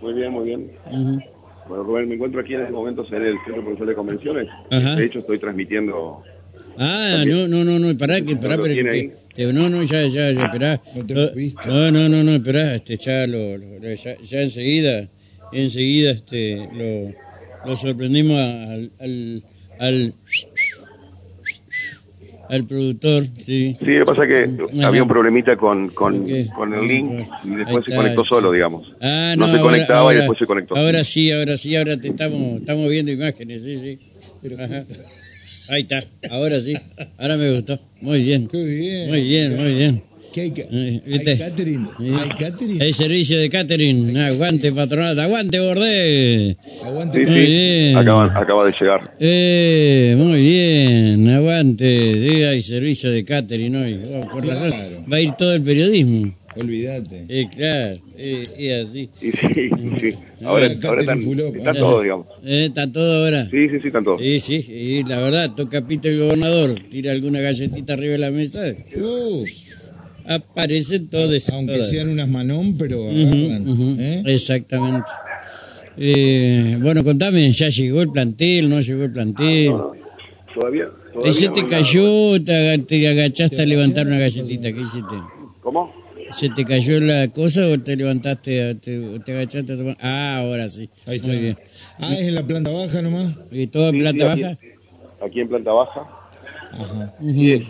Muy bien, muy bien. Bueno, Rubén, me encuentro aquí en este momento en el Centro Provincial de Convenciones. Ajá. De hecho, estoy transmitiendo. Ah, no, no, no, no, pará, que, pará, ¿No pero tiene que- ahí? que- no, no, ya, ya, ya, esperá. No te visto. No, no, no, no, esperá, este, ya lo, lo- lo- ya, ya enseguida, enseguida, este, lo, lo sorprendimos a- al, al, al, al productor, sí. Sí, lo que pasa es que Ajá. había un problemita con, con, el link y después se conectó solo, digamos. Ah, no, no, se ahora- conectaba ahora- y después se conectó. Ahora sí, ahora sí, ahora te estamos, estamos viendo imágenes, sí, sí. Ajá. Ahí está, ahora sí, ahora me gustó. Muy bien, Qué bien. muy bien, muy bien. ¿Qué hay, Eh, ¿Hay ¿viste? catering? Sí. ¿Hay catering? Hay servicio de catering, aguante patronato, aguante bordé. Aguante. Sí, Muy sí, bien. acaba, acaba de llegar. Eh, muy bien, aguante, sí, hay servicio de catering hoy. Oh, por razón, Claro. va a ir todo el periodismo. Olvídate. Eh, claro, eh, así. Y sí, sí. Ahora, ahora están, están todos, digamos. Eh, está todo ahora. Sí, sí, sí, están todos. Sí, sí, sí, la verdad, toca pito el gobernador, tira alguna galletita arriba de la mesa, Uf, aparecen todos. aunque todas. sean unas manón, pero ¿eh? Exactamente. Eh, bueno, contame, ¿ya llegó el plantel? ¿No llegó el plantel? Todavía, Ahí todavía se te cayó, te, te agachaste a levantar una galletita, ¿qué hiciste? ¿Cómo? ¿Se te cayó la cosa o te levantaste, te, te agachaste a tomar? Ah, ahora sí. Ahí está. Muy bien. Ah, es en la planta baja nomás. ¿Y toda Sí, plata sí, baja? Aquí, aquí en planta baja. Ajá. Ujú.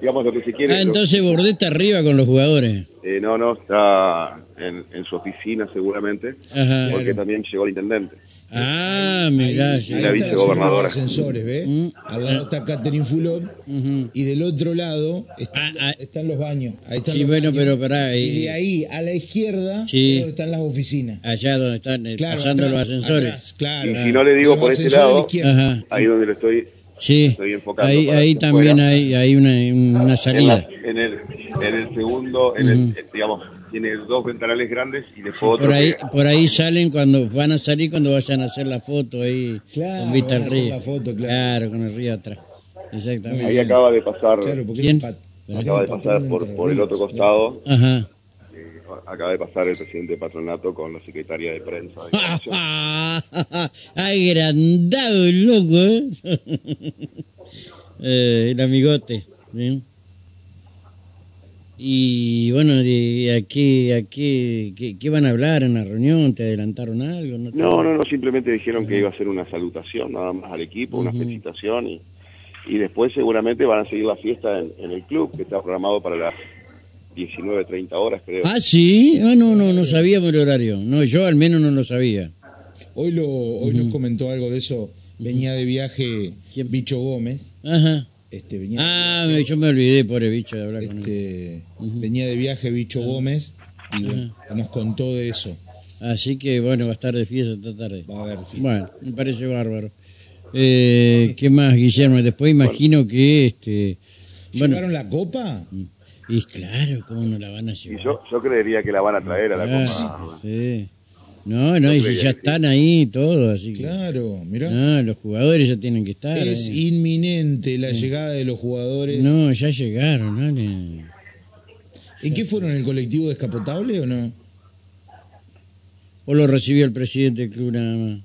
Digamos lo que se quiere. Ah, lo- entonces Bordé está arriba con los jugadores. eh, no, no, está en, en su oficina seguramente. Ajá. Porque también llegó el intendente. Ah, mirá, Ahí, ahí la está vicegobernadora. ascensores, ¿ves? Mm. Al lado está Catering Full Up Ujú. y del otro lado están, Ah, ah. están los baños. Ahí están Sí, los bueno, baños. pero pará, Y eh, de ahí a la izquierda Sí. están las oficinas. allá donde están eh, Claro, pasando atrás, los ascensores. atrás, claro. Y si no le digo por ese lado, ahí donde lo estoy, Sí, Estoy enfocando ahí, ahí también fuera. hay, hay una, una en, la- salida. en el, en el segundo, en el, digamos, tiene dos ventanales grandes y después otro Por ahí, que- por ahí salen cuando van a salir cuando vayan a hacer la foto ahí Claro, con vista al río. la foto, claro. con el río atrás. Exactamente. ahí acaba de pasar, Claro, acaba de pasar por, por el otro costado, Ajá. Acaba de pasar el presidente de patronato con la secretaria de prensa. de. Agrandado el loco, ¿eh? Eh, el amigote. Y bueno, de, ¿a, qué, a qué, qué, qué van a hablar en la reunión? ¿Te adelantaron algo? ¿No, te- No, no, no, simplemente dijeron que iba a ser una salutación nada más al equipo, una felicitación y, y después seguramente van a seguir la fiesta en, en el club que está programado para las 19.30 horas creo. Ah, sí. Ah, no, no, no sabíamos el horario. No, yo al menos no lo sabía. Hoy, lo, hoy nos comentó algo de eso. Venía de viaje ¿Quién? Bicho Gómez. Ajá. Este, venía, Ah, me- yo me olvidé, pobre bicho, de hablar con él. este, venía de viaje Bicho Gómez y nos contó de eso. Así que bueno, va a estar de fiesta esta tarde. Va a ver. sí. Bueno, me parece bárbaro. Eh, ¿Qué más, Guillermo? Después imagino que este. Bueno, ¿Llevaron la copa? Y claro, ¿cómo no la van a Y llevar? yo, yo creería que la van a traer a la Copa. sí. No, no, y si ya están ahí todo, así que. Claro, mirá. No, los jugadores ya tienen que estar. es eh. inminente la llegada de los jugadores. No, ya llegaron, ¿no? ¿En qué fueron? ¿En el colectivo descapotable o no? O lo recibió el presidente del club nada más.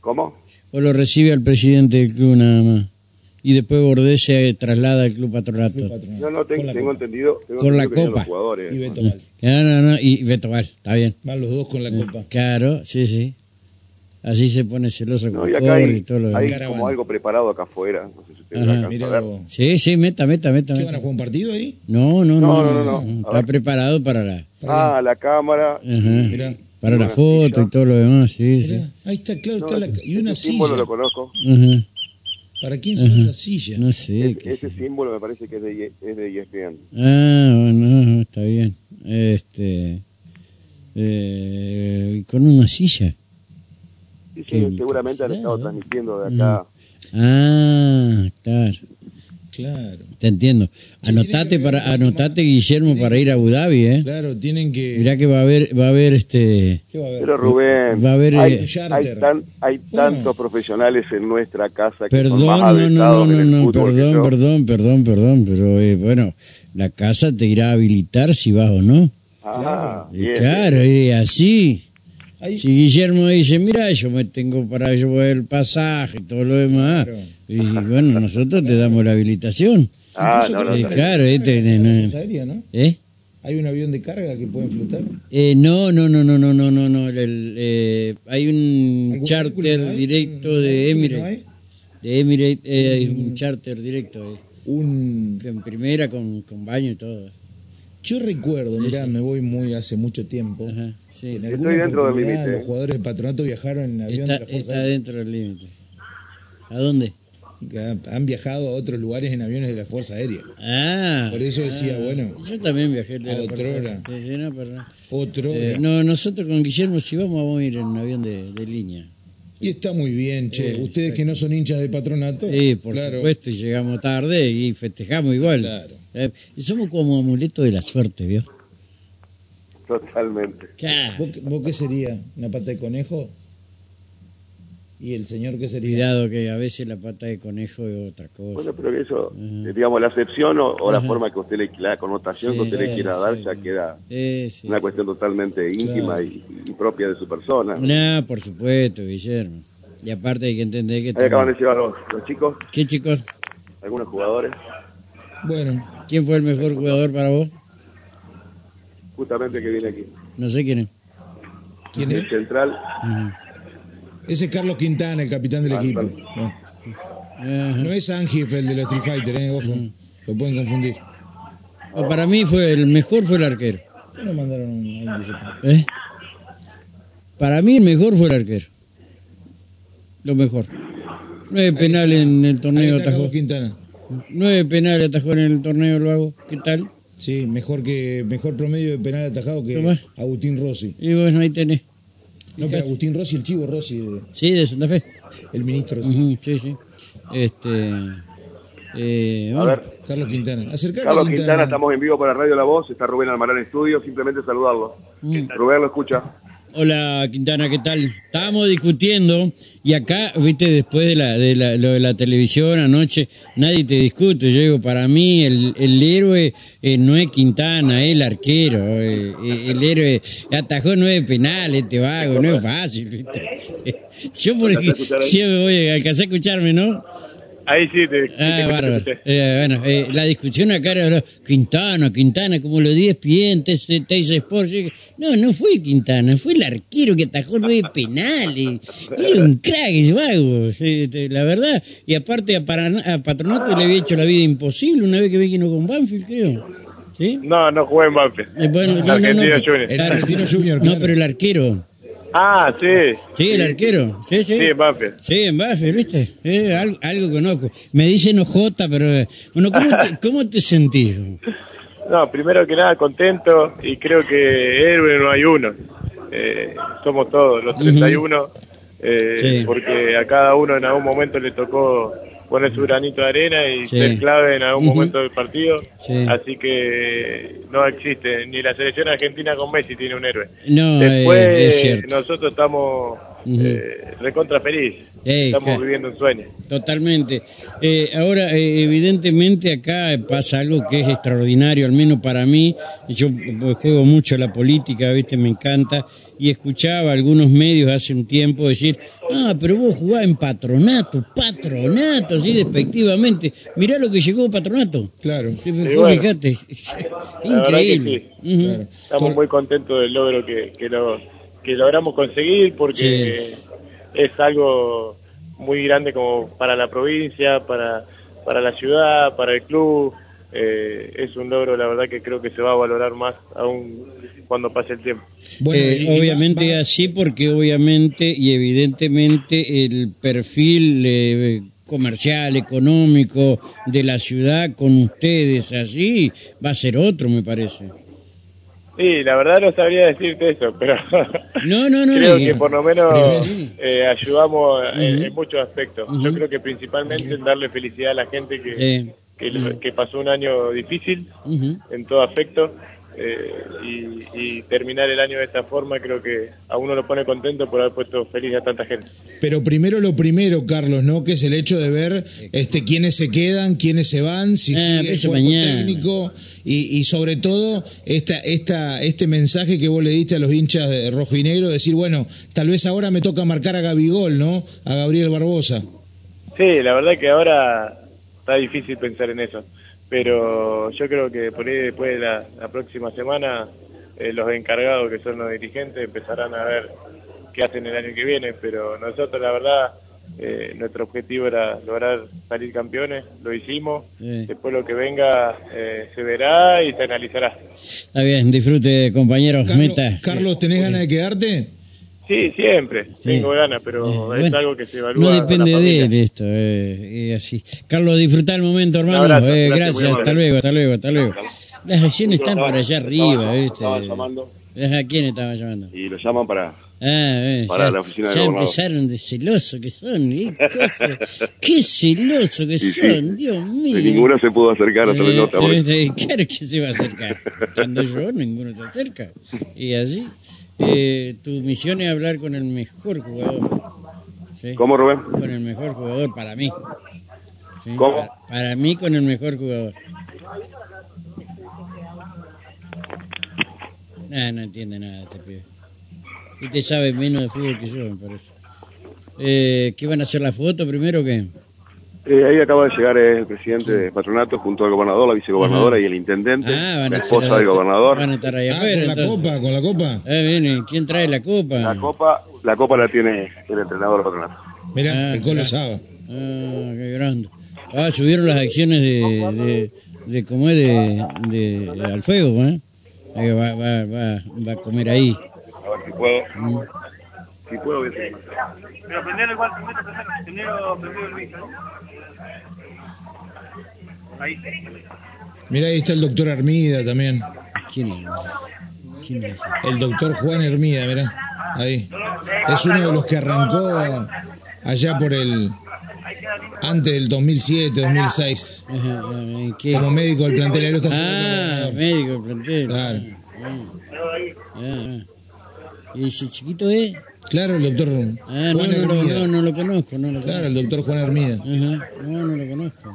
¿Cómo? O lo recibe el presidente del club nada más. Y después Bordés se traslada al club patronato. Patronato. Yo no tengo, Con la tengo copa. entendido, tengo Con la entendido vienen Copa. jugadores. Y Beto Val. No, no, no, y Beto Val, está bien. Van los dos con la copa. Claro, sí, sí. Así se pone celoso No, con y acá hay, y todo lo hay demás. Caravana. como algo preparado acá afuera. No sé si ustedes Ajá. a ver. Sí, sí, meta, meta, meta. ¿Qué meta. van a jugar un partido ahí? No, no, no, No, no, no, no, no. Está preparado para la, Ah, la cámara. ajá, Mirá. para la Una foto silla. y todo lo demás, sí, sí. Ahí está, claro, No, está la, y una ese símbolo silla. lo conozco. Ajá. ¿Para quién será esa silla? No sé, Es- qué ese sé. símbolo me parece que es de, E- es de ESPN. Ah, bueno, está bien. Este, eh, con una silla. Sí, sí, seguramente han estado transmitiendo de acá. Ah, claro. Claro, Te entiendo. Anotate para, anotate Guillermo para ir a Abu Dhabi, eh. claro, tienen que... Mirá que va a haber, va a haber este, ¿Qué va a haber? Pero Rubén, Va a haber, hay, eh, hay, tan- hay tantos profesionales en nuestra casa que perdón, son más no, no, no, no, no, perdón, perdón, perdón, perdón, pero eh, bueno, la casa te irá a habilitar si vas o no. Ah, Eh, bien. claro, eh, así, Ahí- Si Guillermo dice, mira, yo me tengo para llevar el pasaje y todo lo demás, Claro. y bueno, nosotros te damos la habilitación. Ah, no, no, Eh, claro, este, no, no. ¿Eh? Hay un avión de carga que pueden flotar. Eh, no, no, no, no, no, no, no, no. el, eh, hay un ¿Algún charter hay? directo ¿Un de Emirates. De Emirates eh, hay un charter directo, eh, Un... en primera con, con baño y todo. Yo recuerdo, mirá, me voy muy hace mucho tiempo. Ajá, sí. en Estoy dentro del límite, Los jugadores del patronato viajaron en avión Está, de la Fuerza está Aérea. dentro del límite. ¿A dónde? Han- viajado a otros lugares en aviones de la Fuerza Aérea. Ah. Por eso decía, ah. bueno, Yo también viajé de a la otra hora. Sí, sí, no, pero no. Otro. Eh, no, nosotros con Guillermo, si vamos, vamos a ir en un avión de, de línea. Y está muy bien, che. Eh, Ustedes que no son hinchas del patronato. Sí, por claro. supuesto, y llegamos tarde y festejamos igual. Claro. Eh, somos como amuleto de la suerte, ¿vio? Totalmente. Claro. ¿Vos, qué- vos qué sería? ¿Una pata de conejo? ¿Y el señor qué sería? Cuidado que a veces la pata de conejo es otra cosa. Bueno, pero que eso, eh, digamos, la acepción o, o la forma que usted le, la connotación Sí, que usted le sí, quiera dar sí, ya queda Eh, sí, una sí. cuestión totalmente íntima Claro. y, y propia de su persona. No, por supuesto, Guillermo. Y aparte hay que entender que... Ahí acaban de llegar los, los chicos, ¿Qué chicos? algunos jugadores, Bueno, ¿Quién fue el mejor jugador para vos? justamente que viene aquí. No sé quién es. ¿quién es? El central. Ese es Carlos Quintana, el capitán del Ah, equipo. no es Ángel el de los Street Fighter, eh, ojo. Lo pueden confundir. No, Para mí fue el mejor fue el arquero. ¿Por qué no mandaron un a alguien ¿Eh? Para mí el mejor fue el arquero. Lo mejor. Nueve penales en el torneo atajó. Carlos Quintana. Nueve penales atajó en el torneo lo hago. ¿Qué tal? Sí, mejor que mejor promedio de penal atajado que Tomás. Agustín Rossi. Y bueno, ahí tenés. No, pero Agustín Rossi, el chivo Rossi, eh, Sí, de Santa Fe. el ministro. Ujú, sí, sí. Este. Eh, a bueno, ver, Carlos Quintana. Acercate Carlos Quintana, estamos en vivo para Radio La Voz, está Rubén Almarán en estudio, simplemente saludarlo. Mm. Rubén lo escucha. Hola Quintana, ¿qué tal? Estábamos discutiendo y acá, viste, después de la, de la, lo de la televisión anoche, nadie te discute. Yo digo, para mí el, el héroe eh, no es Quintana, es el arquero. eh, eh, el héroe atajó nueve penales, este vago, no es fácil, viste. Yo por ¿Alcanzás a escuchar ahí? sí, voy a alcanzar a escucharme, ¿no? Ahí sí, te, Ah, te- Eh, bueno, eh, la discusión acá era Quintana, Quintana, como los 10 pientes, Teis Sports. No, no fue Quintana, fue el arquero que atajó nueve penales. Era un crack ese vago, sí, te- la verdad. Y aparte a, Paraná- a Patronato le había hecho la vida imposible una vez que vino con Banfield, creo. ¿Sí? No, no jugué en Banfield. Eh, bueno, no, no, Argentino no. Junior. El Argentino Junior, No, claro. pero el arquero. Ah, sí. Sí, el arquero. Sí, sí. Sí, en Banfield. Sí, en Banfield, ¿viste? Eh, algo, algo conozco. Me dicen OJ, pero... eh, Bueno, ¿cómo te, cómo te sentís? No, primero que nada contento y creo que héroe no hay uno. Eh, somos todos, los Ujú. 31, eh, Sí. porque a cada uno en algún momento le tocó poner su granito de arena y Sí. ser clave en algún momento del partido. Sí. Así que no existe, ni la selección argentina con Messi tiene un héroe. No, eh, Después es cierto. nosotros estamos Ujú. eh, recontra felices, Eh, estamos claro. viviendo un sueño. Totalmente. Eh, ahora, eh, evidentemente acá pasa algo que es extraordinario, al menos para mí. Yo eh, juego mucho la política, ¿viste? Me encanta. Y escuchaba algunos medios hace un tiempo decir, ah, pero vos jugás en patronato, patronato, así despectivamente. Mirá lo que llegó patronato. Claro. Sí, Sí, vos bueno. fíjate. Increíble. sí. Ujú. Claro. Estamos muy contentos del logro que, que, lo, que logramos conseguir porque es algo muy grande como para la provincia, para, para la ciudad, para el club. Eh, es un logro, la verdad que creo que se va a valorar más aún cuando pase el tiempo. Bueno, Eh, obviamente va- así porque obviamente y evidentemente el perfil eh, comercial, económico de la ciudad con ustedes así va a ser otro, me parece. Sí, la verdad no sabría decirte eso, pero No, no, no. creo que por lo menos eh, ayudamos en, Ujú. en muchos aspectos. Ujú. Yo creo que principalmente en darle felicidad a la gente que, Sí. que, que pasó un año difícil en todo aspecto eh, y, terminar el año de esta forma creo que a uno lo pone contento por haber puesto feliz a tanta gente. Pero primero lo primero, Carlos, ¿no? Que es el hecho de ver este quiénes se quedan, quiénes se van, si ah, sigue el cuerpo técnico y, y, sobre todo esta, esta, este mensaje que vos le diste a los hinchas de rojo y negro, decir, bueno, tal vez ahora me toca marcar a Gabigol, ¿no? A Gabriel Barbosa. Sí, la verdad que ahora está difícil pensar en eso pero yo creo que por ahí después de la, próxima semana eh, los encargados que son los dirigentes empezarán a ver qué hacen el año que viene, pero nosotros la verdad eh, nuestro objetivo era lograr salir campeones, lo hicimos, después lo que venga eh, se verá y se analizará. Está bien, disfrute compañeros. Carlos, Carlos ¿tenés ganas de quedarte? Sí, siempre. Tengo ganas, pero es algo que se evalúa. No depende de él esto. Eh, así. Carlos, disfruta el momento, hermano. eh, gracias. Hasta luego, hasta luego, hasta luego. Las acciones están por allá arriba, ¿viste? ¿A quién estaba llamando? Y lo llaman para, ah, eh, para la oficina de Ya empezaron de celoso que son. ¿eh? ¿Qué, celoso que son, Dios mío. ninguno se pudo acercar a eh, nota. Eh, claro que se va a acercar. Cuando yo, ninguno se acerca. Y así. Eh, tu misión es hablar con el mejor jugador. ¿Cómo, Rubén? Con el mejor jugador para mí. ¿Cómo? Para, mí, con el mejor jugador. Ah, no entiende nada este pibe. Y te sabe menos de fútbol que yo, me parece. Eh, ¿Qué van a hacer la foto primero o qué? Eh, ahí acaba de llegar el presidente de patronato junto al gobernador, la vicegobernadora y el intendente, ah, la esposa del gobernador. Van a estar ahí ah, con la copa, con la copa. Eh, viene. ¿Quién trae la copa? La copa, la copa la tiene el entrenador del patronato. Mira, ah, el Colo Saba. Ah, qué grande. Ah, subieron las acciones de, de, de ¿cómo es? De, de, al fuego, ¿eh? Va, va, va, va a comer ahí. A ver si puedo. Mm. Si puedo, voy a seguir. Pero igual, primero, primero el bicho. Ahí. Mira, ahí está el doctor Armida también. ¿Quién es? ¿Quién es? El doctor Juan Hermida, mira. Ahí. Es uno de los que arrancó allá por el. Antes del 2007, 2006. Como médico del plantel. ah, médico del plantel. Claro. Ah, ¿Y ese chiquito es? Claro, el doctor ah, Juan no, Hermida. No, no, lo conozco. No lo claro, el doctor Juan Hermida. No, no lo conozco.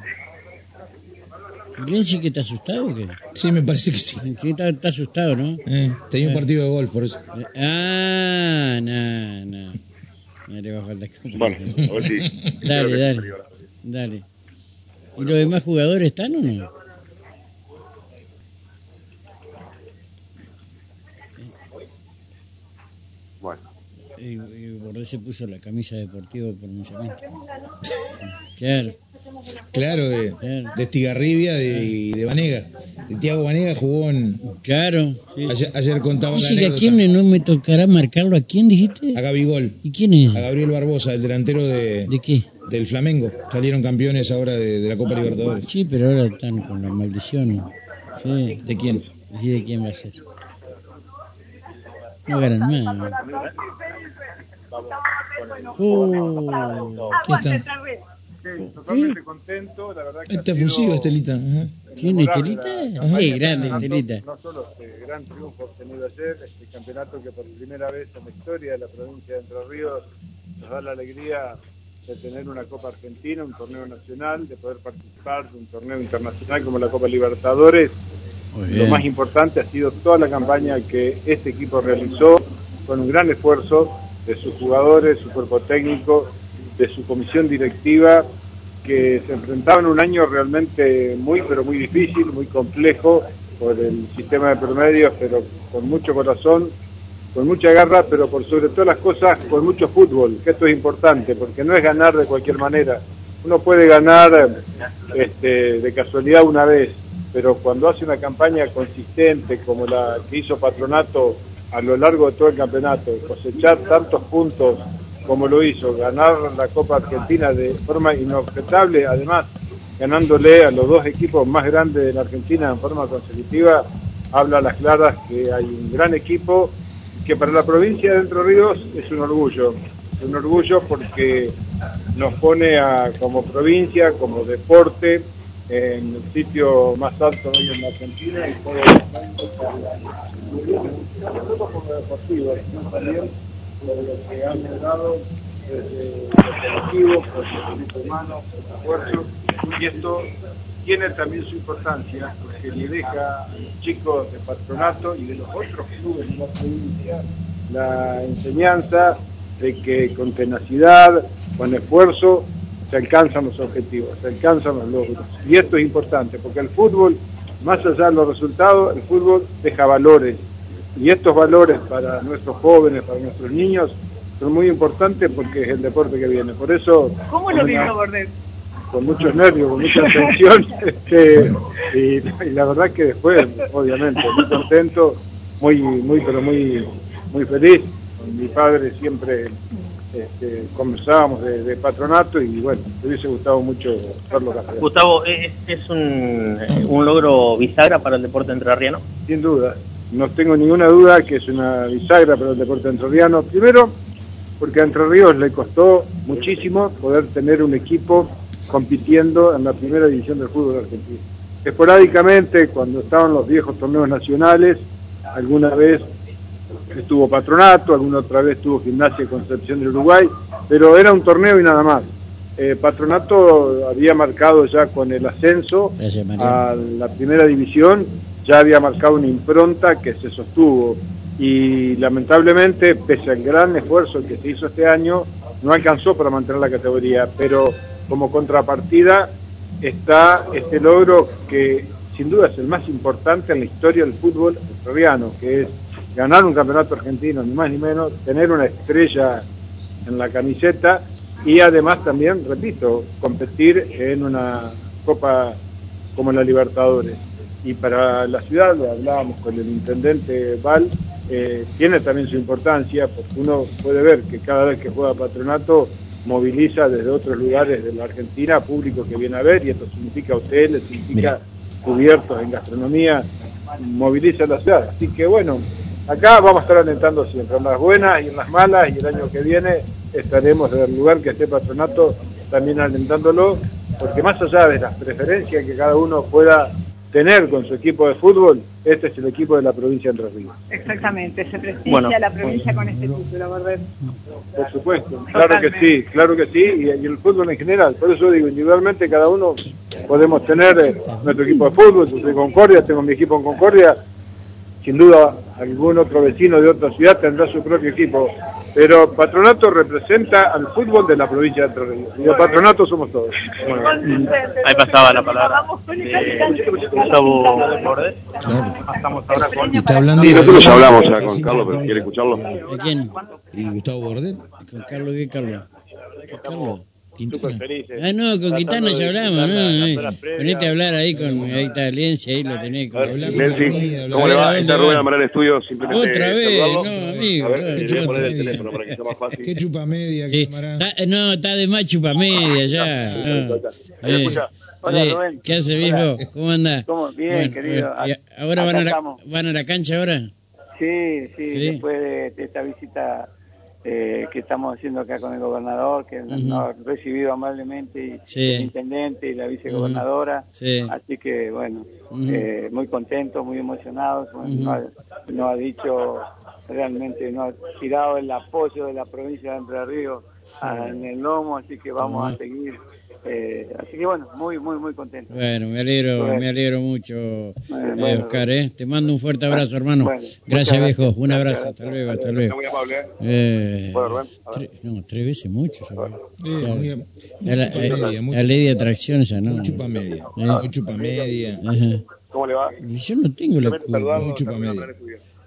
¿Lenzi que está asustado o qué? Sí, me parece que sí. Sí, está, está asustado, ¿no? Eh, tenía un partido de golf, por eso. Eh, ah, no, no. No le va a faltar Bueno, a ver si... Dale, dale. Dale. ¿Y los demás jugadores están o no? Bueno. Y, y Bordé se puso la camisa deportiva por pronunciamiento. Claro. Claro, de, de Estigarribia y de, Vanega. De Tiago Vanega jugó en. Claro. Ayer, ayer, contaba. ¿Y a quién no me tocará marcarlo? ¿A quién dijiste? A Gabigol. ¿Y quién es? A Gabriel Barbosa, el delantero de. ¿De qué? Del Flamengo. Salieron campeones ahora de, de la Copa Libertadores. Sí, pero ahora están con la maldición. Sí. ¿De quién? ¿Y de quién va a ser? No ganan más. Uh, ¿Qué está? totalmente contento, la verdad que Este fusivo, Estelita. ¿Quién es Estelita? Es grande, Estelita. No solo este gran triunfo obtenido ayer, este campeonato que por primera vez en la historia de la provincia de Entre Ríos nos da la alegría de tener una Copa Argentina, un torneo nacional, de poder participar de un torneo internacional como la Copa Libertadores. Lo más importante ha sido toda la campaña que este equipo realizó con un gran esfuerzo de sus jugadores, su cuerpo técnico, de su comisión directiva que se enfrentaba en un año realmente muy, pero muy difícil, muy complejo por el sistema de promedios, pero con mucho corazón, con mucha garra, pero por sobre todas las cosas con mucho fútbol, que esto es importante, porque no es ganar de cualquier manera. Uno puede ganar este, de casualidad una vez, pero cuando hace una campaña consistente como la que hizo Patronato a lo largo de todo el campeonato, cosechar tantos puntos como lo hizo, ganar la Copa Argentina de forma inobjetable, además ganándole a los dos equipos más grandes de la Argentina en forma consecutiva, habla a las claras que hay un gran equipo que para la provincia de Entre Ríos es un orgullo, un orgullo porque nos pone a, como provincia, como deporte, en el sitio más alto hoy en la Argentina y todo nosotros por lo que han logrado desde el grupo humano, esfuerzo, y esto tiene también su importancia porque le deja a los chicos de patronato y de los otros clubes de la provincia la enseñanza de que con tenacidad, con esfuerzo, se alcanzan los objetivos, se alcanzan los logros. Y esto es importante, porque el fútbol, más allá de los resultados, el fútbol deja valores. Y estos valores para nuestros jóvenes, para nuestros niños, son muy importantes porque es el deporte que viene. Por eso... ¿Cómo lo vino Bordet? Con muchos nervios, con mucha atención, este, y, la verdad que después, obviamente, muy contento, muy, muy, pero muy, muy feliz. Mi padre siempre este, conversábamos de, patronato y bueno, me hubiese gustado mucho verlo. Gustavo, ¿es, es un, un, logro bisagra para el deporte entrerriano? Sin duda, no tengo ninguna duda que es una bisagra para el deporte entrerriano. Primero, porque a Entre Ríos le costó muchísimo poder tener un equipo compitiendo en la primera división del fútbol argentino. Esporádicamente, cuando estaban los viejos torneos nacionales, alguna vez estuvo Patronato, alguna otra vez estuvo Gimnasia Concepción del Uruguay, pero era un torneo y nada más. Eh, Patronato había marcado ya con el ascenso a la primera división, ya había marcado una impronta que se sostuvo y lamentablemente, pese al gran esfuerzo que se hizo este año, no alcanzó para mantener la categoría, pero como contrapartida está este logro que sin duda es el más importante en la historia del fútbol australiano, que es ganar un campeonato argentino, ni más ni menos, tener una estrella en la camiseta y además también, repito, competir en una copa como la Libertadores. Y para la ciudad, lo hablábamos con el intendente Val, eh, tiene también su importancia porque uno puede ver que cada vez que juega patronato moviliza desde otros lugares de la Argentina público que viene a ver y esto significa hoteles, significa cubiertos en gastronomía, moviliza la ciudad. Así que bueno, Acá vamos a estar alentando siempre, en las buenas y en las malas, y el año que viene estaremos en el lugar que esté patronato también alentándolo, porque más allá de las preferencias que cada uno pueda tener con su equipo de fútbol, este es el equipo de la provincia de Entre Ríos. Exactamente, se prestigia la provincia con este título. Por supuesto, claro que sí, claro que sí, y, el fútbol en general. Por eso digo, individualmente cada uno podemos tener eh, nuestro equipo de fútbol, yo soy Concordia, tengo mi equipo en Concordia, sin duda algún otro vecino de otra ciudad tendrá su propio equipo, pero Patronato representa al fútbol de la provincia de Entre Ríos. Y el Patronato somos todos. Ahí pasaba la palabra. Gustavo Bordes. Estamos ahora con... Y está hablando nosotros ya hablamos ya con Carlos, pero ¿quiere escucharlo? ¿De quién? ¿Y Gustavo Bordet? Con Carlos, ¿qué Carlos? Carlos? Quintana. Ah, no, con Quintana ya hablamos, ¿no? A hablar ahí con. Ahí está Lenzi, ahí lo tenés. Lenzi, ¿cómo le va? Está Rubén Amaral Estudio, simplemente. Otra vez, no, amigo. A ver, le poner el teléfono para que sea más fácil. ¿Qué chupa media, sí. No, está de más chupa media ya. Hola, Rubén. ¿Qué hace, viejo? ¿Cómo anda? ¿Cómo? Bien, querido. ¿Ahora van a, la, van a la cancha ahora? Sí, sí, sí, después de esta visita eh, que estamos haciendo acá con el gobernador, que nos ha recibido amablemente, y el intendente y la vicegobernadora. Así que, bueno, eh, muy contentos, muy emocionados. nos, ha, dicho realmente, nos ha tirado el apoyo de la provincia de Entre Ríos en el lomo, así que vamos a seguir eh, así que bueno, muy, muy, muy contento. Bueno, me alegro, me alegro mucho, eh, Oscar, ¿eh? Te mando un fuerte abrazo, hermano. gracias, viejo. Un abrazo. Hasta luego, hasta luego. Muy amable, ¿eh? no, tres veces mucho. La, ley de atracción ya no. chupa media. chupa media. ¿Cómo le va? Yo no tengo la culpa. chupa media.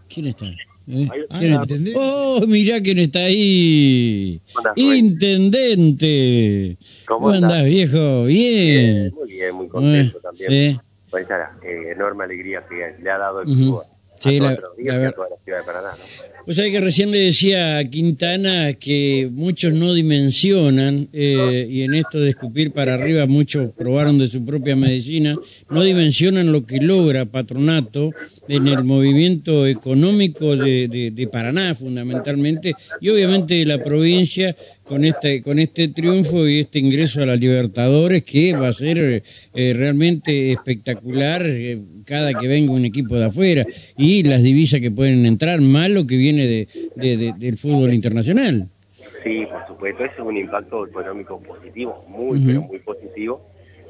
¿Quién está? ¿Eh? Ah, oh, mirá quién está ahí. Intendente. ¿Cómo, andas, viejo? Bien. muy bien, muy contento también. Sí. Por esa eh, enorme alegría que le ha dado el club a, sí, la, toda la ciudad de Paraná. O sea que recién le decía a Quintana que muchos no dimensionan, eh, y en esto de escupir para arriba muchos probaron de su propia medicina, no dimensionan lo que logra Patronato en el movimiento económico de, de, Paraná fundamentalmente, y obviamente de la provincia con este, con este triunfo y este ingreso a la Libertadores que va a ser eh, realmente espectacular eh, cada que venga un equipo de afuera y las divisas que pueden entrar, malo que viene de, del fútbol internacional. Sí, por supuesto, eso es un impacto económico positivo, muy, pero muy positivo,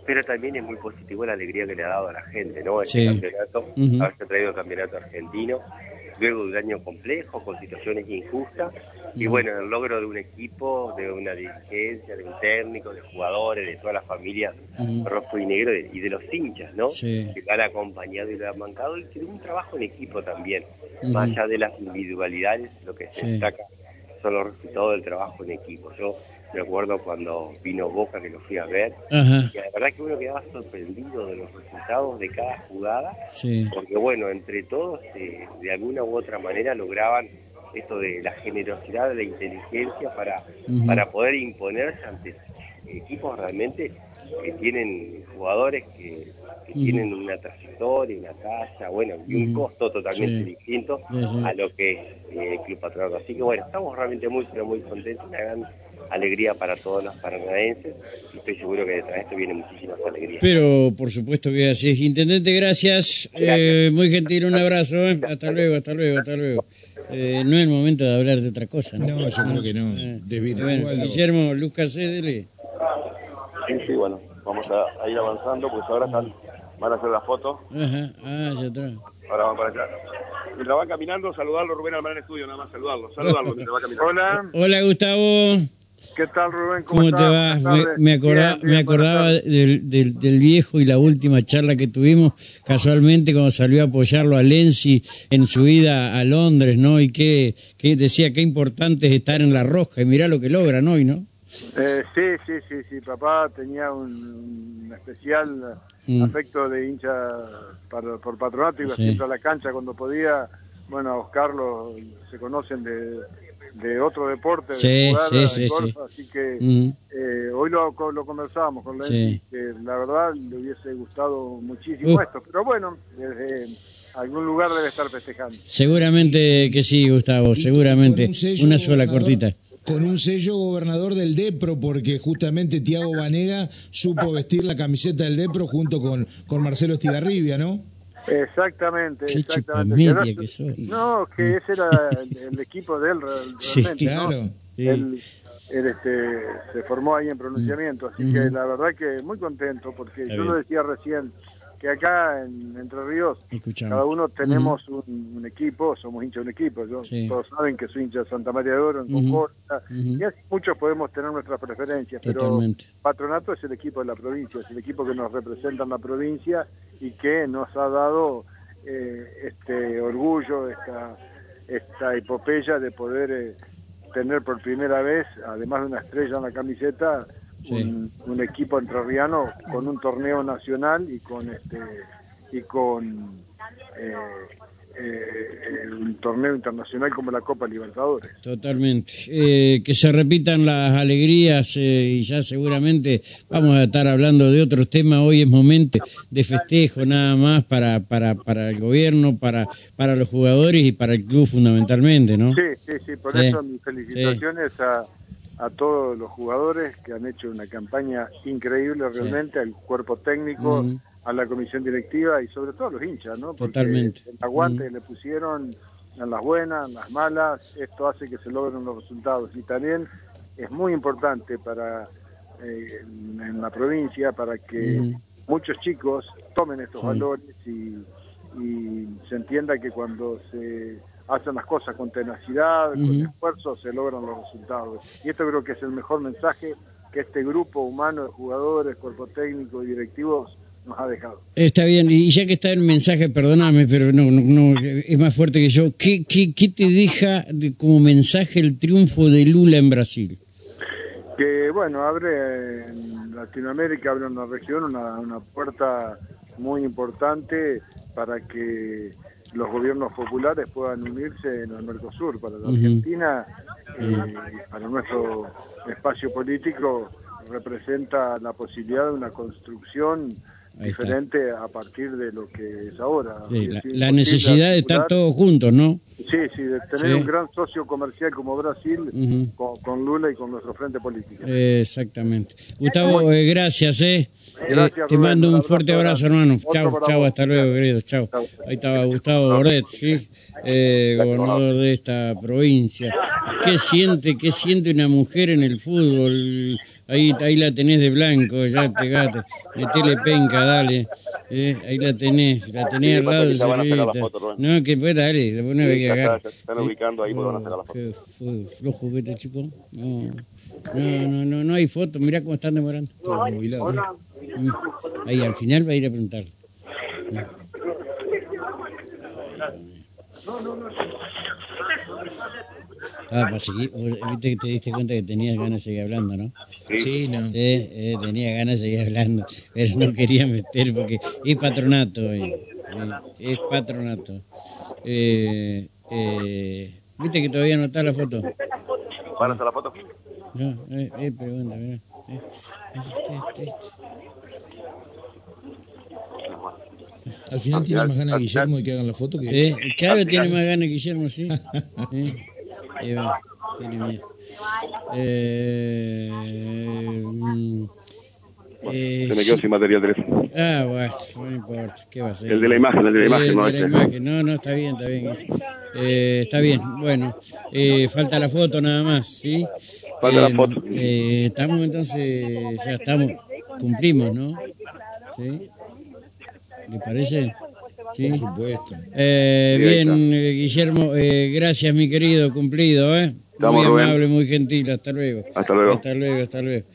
pero también es muy positivo la alegría que le ha dado a la gente, ¿no? Este campeonato, haberse traído el campeonato argentino, luego de un año complejo, con situaciones injustas, y bueno, el logro de un equipo, de una dirigencia, de un técnico, de jugadores, de toda la familia rojo y negro y de los hinchas, ¿no? Que han acompañado y lo han mancado y que un trabajo en equipo también, más allá de las individualidades, lo que se destaca son los resultados del trabajo en equipo. Yo me acuerdo cuando vino Boca que lo fui a ver, y la verdad que uno quedaba sorprendido de los resultados de cada jugada, porque bueno, entre todos eh, de alguna u otra manera lograban esto de la generosidad, de la inteligencia para, para poder imponerse ante equipos realmente que tienen jugadores que, tienen una trayectoria, una talla, bueno, y un costo totalmente distinto a lo que es eh, el Club Patronato. Así que bueno, estamos realmente muy, pero muy contentos, una gran alegría para todos los paranaenses y estoy seguro que detrás de esto viene muchísimas alegrías. Pero por supuesto que así es. Intendente, gracias. Eh, muy gentil, un abrazo. ¿eh? Hasta luego, hasta luego, hasta luego. Eh, no es el momento de hablar de otra cosa. No, no yo creo que no. Guillermo, Lucas, cédele. Sí, sí, bueno, vamos a, ir avanzando, pues ahora están, van a hacer la foto. Ajá, ah, ya está. Ahora van para allá. Mientras van caminando, saludarlo, Rubén Almar en estudio, nada más saludarlo. Saludarlo mientras va caminando. Hola. Hola, Gustavo. ¿Qué tal, Rubén? ¿Cómo, te va? Me, acordaba del, del, viejo y la última charla que tuvimos, casualmente cuando salió a apoyarlo a Lenzi en su ida a Londres, ¿no? Y que, que decía qué importante es estar en la rosca y mirá lo que logran hoy, ¿no? Eh, sí, sí, sí, sí. Papá tenía un, especial mm. afecto de hincha por patronato, iba siempre a la cancha cuando podía. Bueno, a Oscar se conocen de de otro deporte, de así que mm. eh, hoy lo, lo conversábamos con Lenny, que la verdad le hubiese gustado muchísimo esto, pero bueno, desde algún lugar debe estar festejando. Seguramente que sí, Gustavo, seguramente, una sola cortita con un sello gobernador del DEPRO, porque justamente Tiago Vanega supo vestir la camiseta del DEPRO junto con, con Marcelo Estigarribia, ¿no? Exactamente, exactamente. no, que ese era el, equipo de él realmente, sí, claro. Él, este, se formó ahí en pronunciamiento, así que la verdad que muy contento, porque yo lo decía recién, que acá en Entre Ríos cada uno tenemos un, equipo, somos hinchas de un equipo, yo, todos saben que soy hincha de Santa María de Oro, en Concordia, y así muchos podemos tener nuestras preferencias, pero Patronato es el equipo de la provincia, es el equipo que nos representa en la provincia y que nos ha dado eh, este orgullo, esta, esta epopeya de poder eh, tener por primera vez, además de una estrella en la camiseta, un, equipo entrerriano con un torneo nacional y con este y con eh, eh, un torneo internacional como la Copa Libertadores. Totalmente. Eh, que se repitan las alegrías y ya seguramente vamos a estar hablando de otros temas. Hoy es momento de festejo nada más para, para, para el gobierno, para, para los jugadores y para el club fundamentalmente, ¿no? Sí, sí, sí. Por eso mis felicitaciones a a todos los jugadores que han hecho una campaña increíble realmente, al cuerpo técnico, a la comisión directiva y sobre todo a los hinchas, ¿no? Porque Totalmente. El aguante le pusieron en las buenas, en las malas, esto hace que se logren los resultados. Y también es muy importante para eh, en la provincia para que muchos chicos tomen estos valores y se entienda que cuando se hacen las cosas con tenacidad, con esfuerzo, se logran los resultados. Y esto creo que es el mejor mensaje que este grupo humano de jugadores, cuerpo técnico y directivos nos ha dejado. Está bien, y ya que está el mensaje, perdóname, pero no, no, es más fuerte que yo, ¿qué, qué, qué te deja como mensaje el triunfo de Lula en Brasil? Que bueno, abre en Latinoamérica, abre una región, una, una puerta muy importante para que los gobiernos populares puedan unirse en el Mercosur. Para la Argentina, eh, para nuestro espacio político, representa la posibilidad de una construcción diferente a partir de lo que es ahora. la, necesidad de estar todos juntos, ¿no? Sí, sí, de tener un gran socio comercial como Brasil con, Lula y con nuestro frente político. exactamente. Gustavo, eh, gracias, ¿eh? eh te mando un fuerte abrazo, hermano. Chao, chao, hasta luego, querido. Chao. Ahí estaba Gustavo Bordet, ¿sí? Eh, gobernador de esta provincia. ¿Qué siente, qué siente una mujer en el fútbol? Ahí, ahí la tenés de blanco, ya te gate. Metele penca, dale. Eh, ahí la tenés, la tenés al lado No, que pues dale, después no sí, acá. Se están ubicando ahí, oh, van a sacar la foto. Qué flojo que este chico. No. No, no, no, no hay foto, mirá cómo están demorando. Mm. Ahí al final va a ir a preguntar. No, no, no. Ah, para seguir, viste que te diste cuenta que tenías ganas de seguir hablando, ¿no? Sí, no. Eh, tenía ganas de seguir hablando, pero no quería meter porque es patronato, eh, es patronato. Eh, eh, ¿Viste que todavía no está la foto? ¿Van a hacer la foto? No, eh, eh pregunta, eh, este, este, este. Al final tiene más ganas Guillermo de que hagan la foto que... Eh, claro, tiene más ganas Guillermo, sí. eh, tiene miedo. Eh, mm, eh, se me quedó sin material de teléfono. Ah, bueno, no importa. ¿Qué va a ser? El de la imagen, el de la imagen. no, de la imagen. no, no, está bien, está bien. Eh, está bien, bueno. Eh, falta la foto nada más, ¿sí? Falta la foto. estamos entonces, ya estamos, cumplimos, ¿no? ¿Sí? ¿Le parece? Sí, por supuesto. bien, Guillermo, gracias, mi querido, cumplido, ¿eh? muy amable, muy gentil. Hasta luego. Hasta luego. Hasta luego, hasta luego.